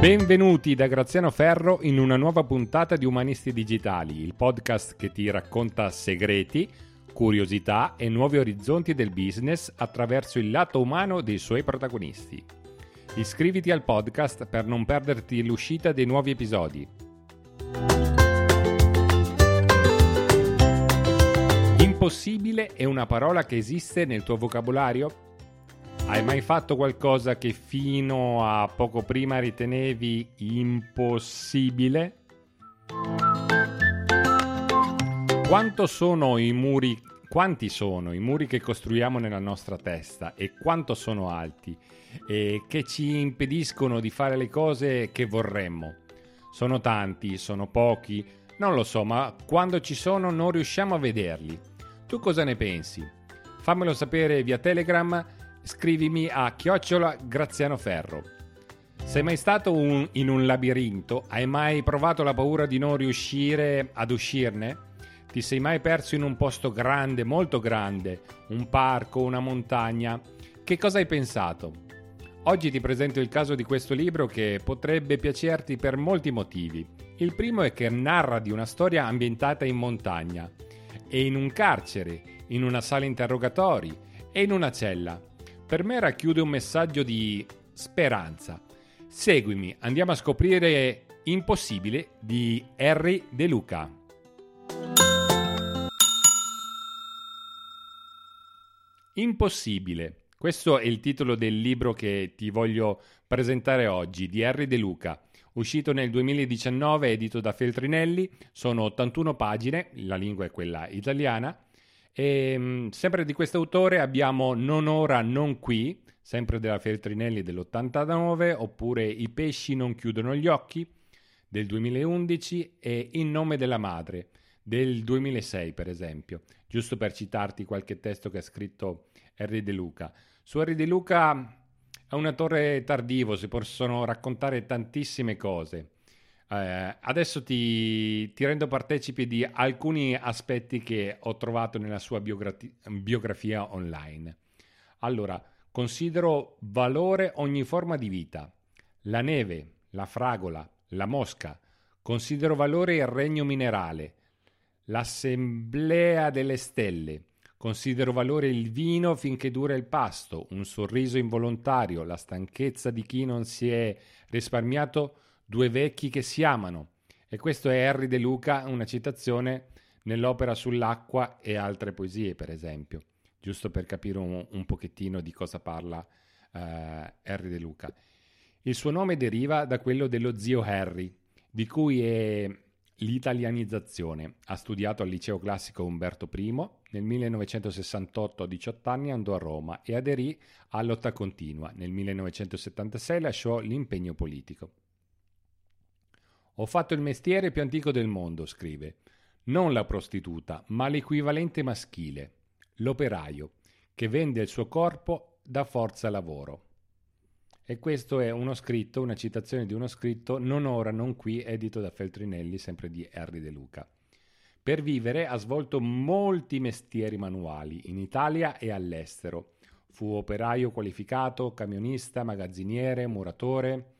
Benvenuti da Graziano Ferro in una nuova puntata di Umanisti Digitali, il podcast che ti racconta segreti, curiosità e nuovi orizzonti del business attraverso il lato umano dei suoi protagonisti. Iscriviti al podcast per non perderti l'uscita dei nuovi episodi. Impossibile è una parola che esiste nel tuo vocabolario? Hai mai fatto qualcosa che fino a poco prima ritenevi impossibile? Quanto sono i muri quanti sono i muri che costruiamo nella nostra testa e quanto sono alti e che ci impediscono di fare le cose che vorremmo. Sono tanti, sono pochi, non lo so, ma quando ci sono non riusciamo a vederli. Tu cosa ne pensi? Fammelo sapere via Telegram scrivimi a chiocciola Graziano Ferro. Sei mai stato un, in un labirinto? Hai mai provato la paura di non riuscire ad uscirne? Ti sei mai perso in un posto grande, molto grande, un parco, una montagna? Che cosa hai pensato? Oggi ti presento il caso di questo libro che potrebbe piacerti per molti motivi. Il primo è che narra di una storia ambientata in montagna e in un carcere, in una sala interrogatori e in una cella per me racchiude un messaggio di speranza. Seguimi, andiamo a scoprire Impossibile di Harry De Luca. Impossibile. Questo è il titolo del libro che ti voglio presentare oggi, di Harry De Luca. Uscito nel 2019, edito da Feltrinelli, sono 81 pagine, la lingua è quella italiana, e, ehm, sempre di questo autore abbiamo Non ora, non qui, sempre della Feltrinelli dell'89, oppure I pesci non chiudono gli occhi del 2011 e In nome della madre del 2006, per esempio, giusto per citarti qualche testo che ha scritto Henry De Luca. Su Henry De Luca è un autore tardivo, si possono raccontare tantissime cose. Eh, adesso ti, ti, rendo partecipi di alcuni aspetti che ho trovato nella sua biografi- biografia online. Allora, considero valore ogni forma di vita. La neve, la fragola, la mosca. Considero valore il regno minerale, l'assemblea delle stelle. Considero valore il vino finché dura il pasto, un sorriso involontario, la stanchezza di chi non si è risparmiato Due vecchi che si amano. E questo è Harry De Luca, una citazione nell'opera sull'acqua e altre poesie, per esempio, giusto per capire un, un pochettino di cosa parla eh, Harry De Luca. Il suo nome deriva da quello dello zio Harry, di cui è l'italianizzazione. Ha studiato al liceo classico Umberto I, nel 1968 a 18 anni andò a Roma e aderì a lotta continua. Nel 1976 lasciò l'impegno politico. Ho fatto il mestiere più antico del mondo, scrive. Non la prostituta, ma l'equivalente maschile, l'operaio, che vende il suo corpo da forza lavoro. E questo è uno scritto, una citazione di uno scritto, non ora, non qui, edito da Feltrinelli, sempre di Henry De Luca. Per vivere ha svolto molti mestieri manuali in Italia e all'estero. Fu operaio qualificato, camionista, magazziniere, muratore,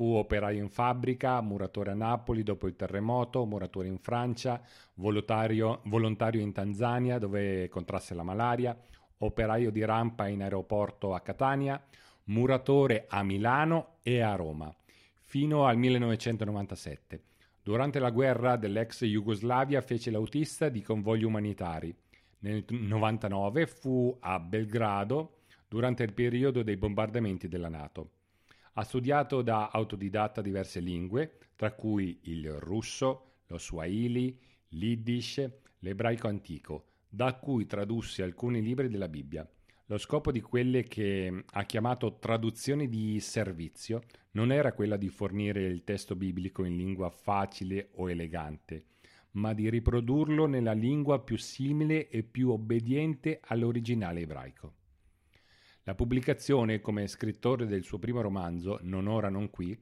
Fu operaio in fabbrica, muratore a Napoli dopo il terremoto, muratore in Francia, volontario, in Tanzania dove contrasse la malaria, operaio di rampa in aeroporto a Catania, muratore a Milano e a Roma, fino al 1997. Durante la guerra dell'ex Jugoslavia fece l'autista di convogli umanitari. Nel 1999 fu a Belgrado durante il periodo dei bombardamenti della Nato. Ha studiato da autodidatta diverse lingue, tra cui il russo, lo swahili, l'iddish, l'ebraico antico, da cui tradusse alcuni libri della Bibbia. Lo scopo di quelle che ha chiamato traduzioni di servizio non era quella di fornire il testo biblico in lingua facile o elegante, ma di riprodurlo nella lingua più simile e più obbediente all'originale ebraico. La pubblicazione, come scrittore del suo primo romanzo, Non ora, non qui,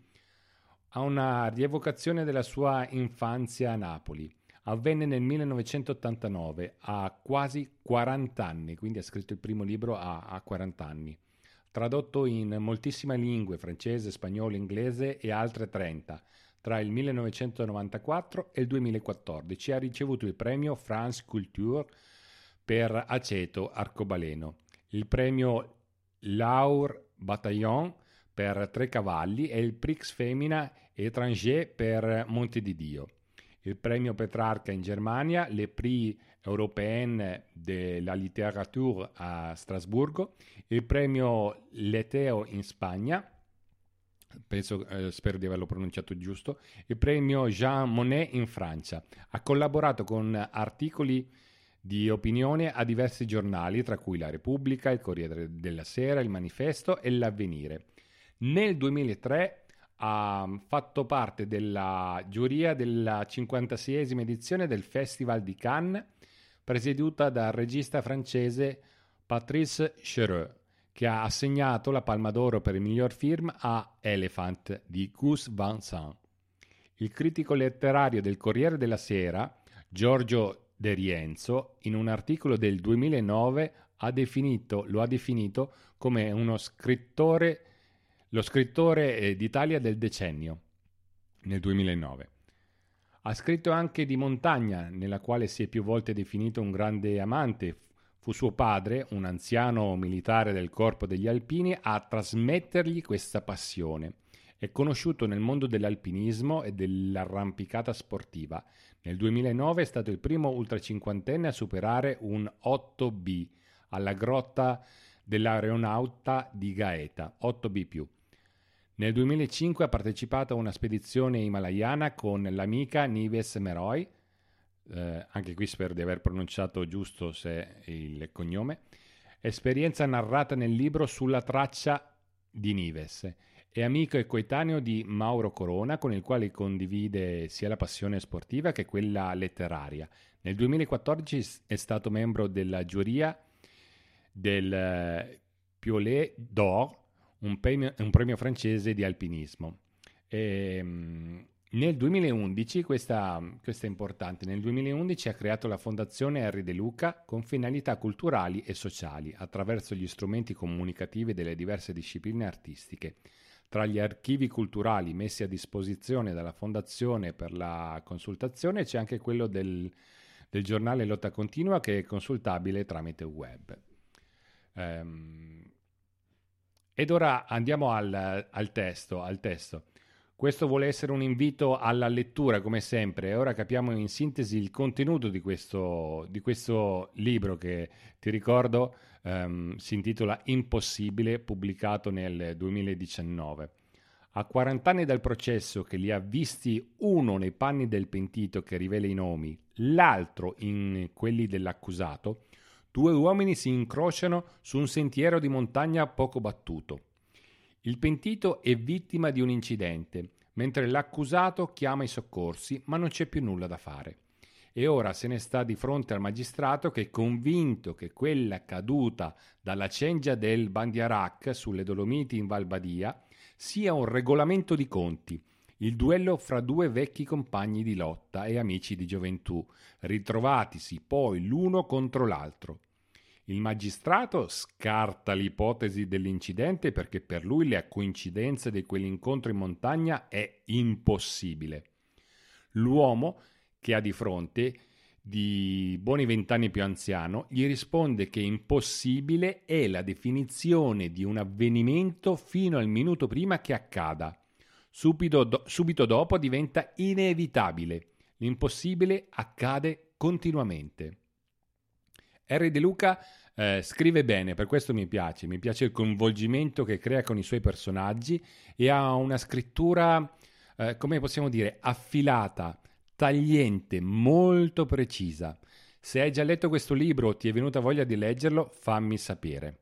ha una rievocazione della sua infanzia a Napoli. Avvenne nel 1989, a quasi 40 anni, quindi ha scritto il primo libro a, a 40 anni. tradotto in moltissime lingue, francese, spagnolo, inglese e altre 30. Tra il 1994 e il 2014 ha ricevuto il premio France Culture per Aceto Arcobaleno, il premio Laur Bataillon per Tre Cavalli e il Prix Femina Étranger per Monte di Dio. Il premio Petrarca in Germania, le Prix Européenne de la Littérature a Strasburgo, il premio Leteo in Spagna, penso, eh, spero di averlo pronunciato giusto, il premio Jean Monnet in Francia. Ha collaborato con articoli di opinione a diversi giornali, tra cui La Repubblica, il Corriere della Sera, il Manifesto e l'Avvenire. Nel 2003 ha fatto parte della giuria della 56esima edizione del Festival di Cannes, presieduta dal regista francese Patrice Chereux, che ha assegnato la Palma d'Oro per il miglior film a Elephant di Gus Van Sant. Il critico letterario del Corriere della Sera, Giorgio De Rienzo, in un articolo del 2009 ha definito, lo ha definito come uno scrittore lo scrittore eh, d'Italia del decennio, nel 2009. Ha scritto anche di montagna, nella quale si è più volte definito un grande amante. Fu suo padre, un anziano militare del corpo degli alpini, a trasmettergli questa passione. È conosciuto nel mondo dell'alpinismo e dell'arrampicata sportiva. Nel 2009 è stato il primo ultracinquantenne a superare un 8B alla grotta dell'aeronauta di Gaeta, 8B+. Nel 2005 ha partecipato a una spedizione himalayana con l'amica Nives Meroy, eh, anche qui spero di aver pronunciato giusto se il cognome, esperienza narrata nel libro Sulla traccia di Nives. È amico e coetaneo di Mauro Corona, con il quale condivide sia la passione sportiva che quella letteraria. Nel 2014 è stato membro della giuria del eh, Piolet d'Or un premio, un premio francese di alpinismo. E, ehm, nel 2011, questa, questa, è importante, nel 2011 ha creato la Fondazione Henri De Luca con finalità culturali e sociali attraverso gli strumenti comunicativi delle diverse discipline artistiche. Tra gli archivi culturali messi a disposizione dalla Fondazione per la consultazione c'è anche quello del, del giornale Lotta Continua che è consultabile tramite web. Um, ed ora andiamo al, al, testo, al testo. Questo vuole essere un invito alla lettura, come sempre, ora capiamo in sintesi il contenuto di questo, di questo libro che ti ricordo um, si intitola Impossibile, pubblicato nel 2019. A 40 anni dal processo che li ha visti uno nei panni del pentito che rivela i nomi, l'altro in quelli dell'accusato, Due uomini si incrociano su un sentiero di montagna poco battuto. Il pentito è vittima di un incidente, mentre l'accusato chiama i soccorsi, ma non c'è più nulla da fare. E ora se ne sta di fronte al magistrato che è convinto che quella caduta dalla cengia del Bandiarac sulle Dolomiti in Valbadia sia un regolamento di conti, il duello fra due vecchi compagni di lotta e amici di gioventù, ritrovatisi poi l'uno contro l'altro. Il magistrato scarta l'ipotesi dell'incidente perché per lui la coincidenza di quell'incontro in montagna è impossibile. L'uomo che ha di fronte, di buoni vent'anni più anziano, gli risponde che impossibile è la definizione di un avvenimento fino al minuto prima che accada. Subito, do, subito dopo diventa inevitabile. L'impossibile accade continuamente. Harry De Luca eh, scrive bene, per questo mi piace, mi piace il coinvolgimento che crea con i suoi personaggi e ha una scrittura, eh, come possiamo dire, affilata, tagliente, molto precisa. Se hai già letto questo libro o ti è venuta voglia di leggerlo, fammi sapere.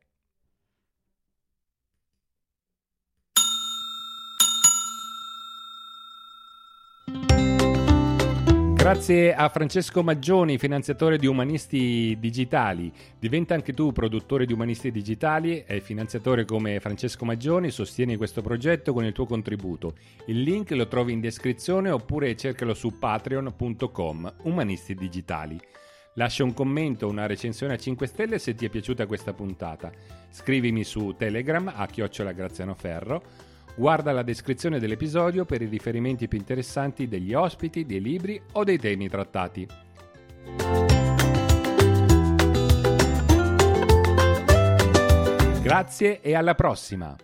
Grazie a Francesco Maggioni, finanziatore di Umanisti Digitali. Diventa anche tu produttore di Umanisti Digitali e finanziatore come Francesco Maggioni. Sostieni questo progetto con il tuo contributo. Il link lo trovi in descrizione oppure cercalo su patreon.com Umanisti Digitali. Lascia un commento una recensione a 5 stelle se ti è piaciuta questa puntata. Scrivimi su Telegram a chiocciola Graziano Ferro. Guarda la descrizione dell'episodio per i riferimenti più interessanti degli ospiti, dei libri o dei temi trattati. Grazie e alla prossima!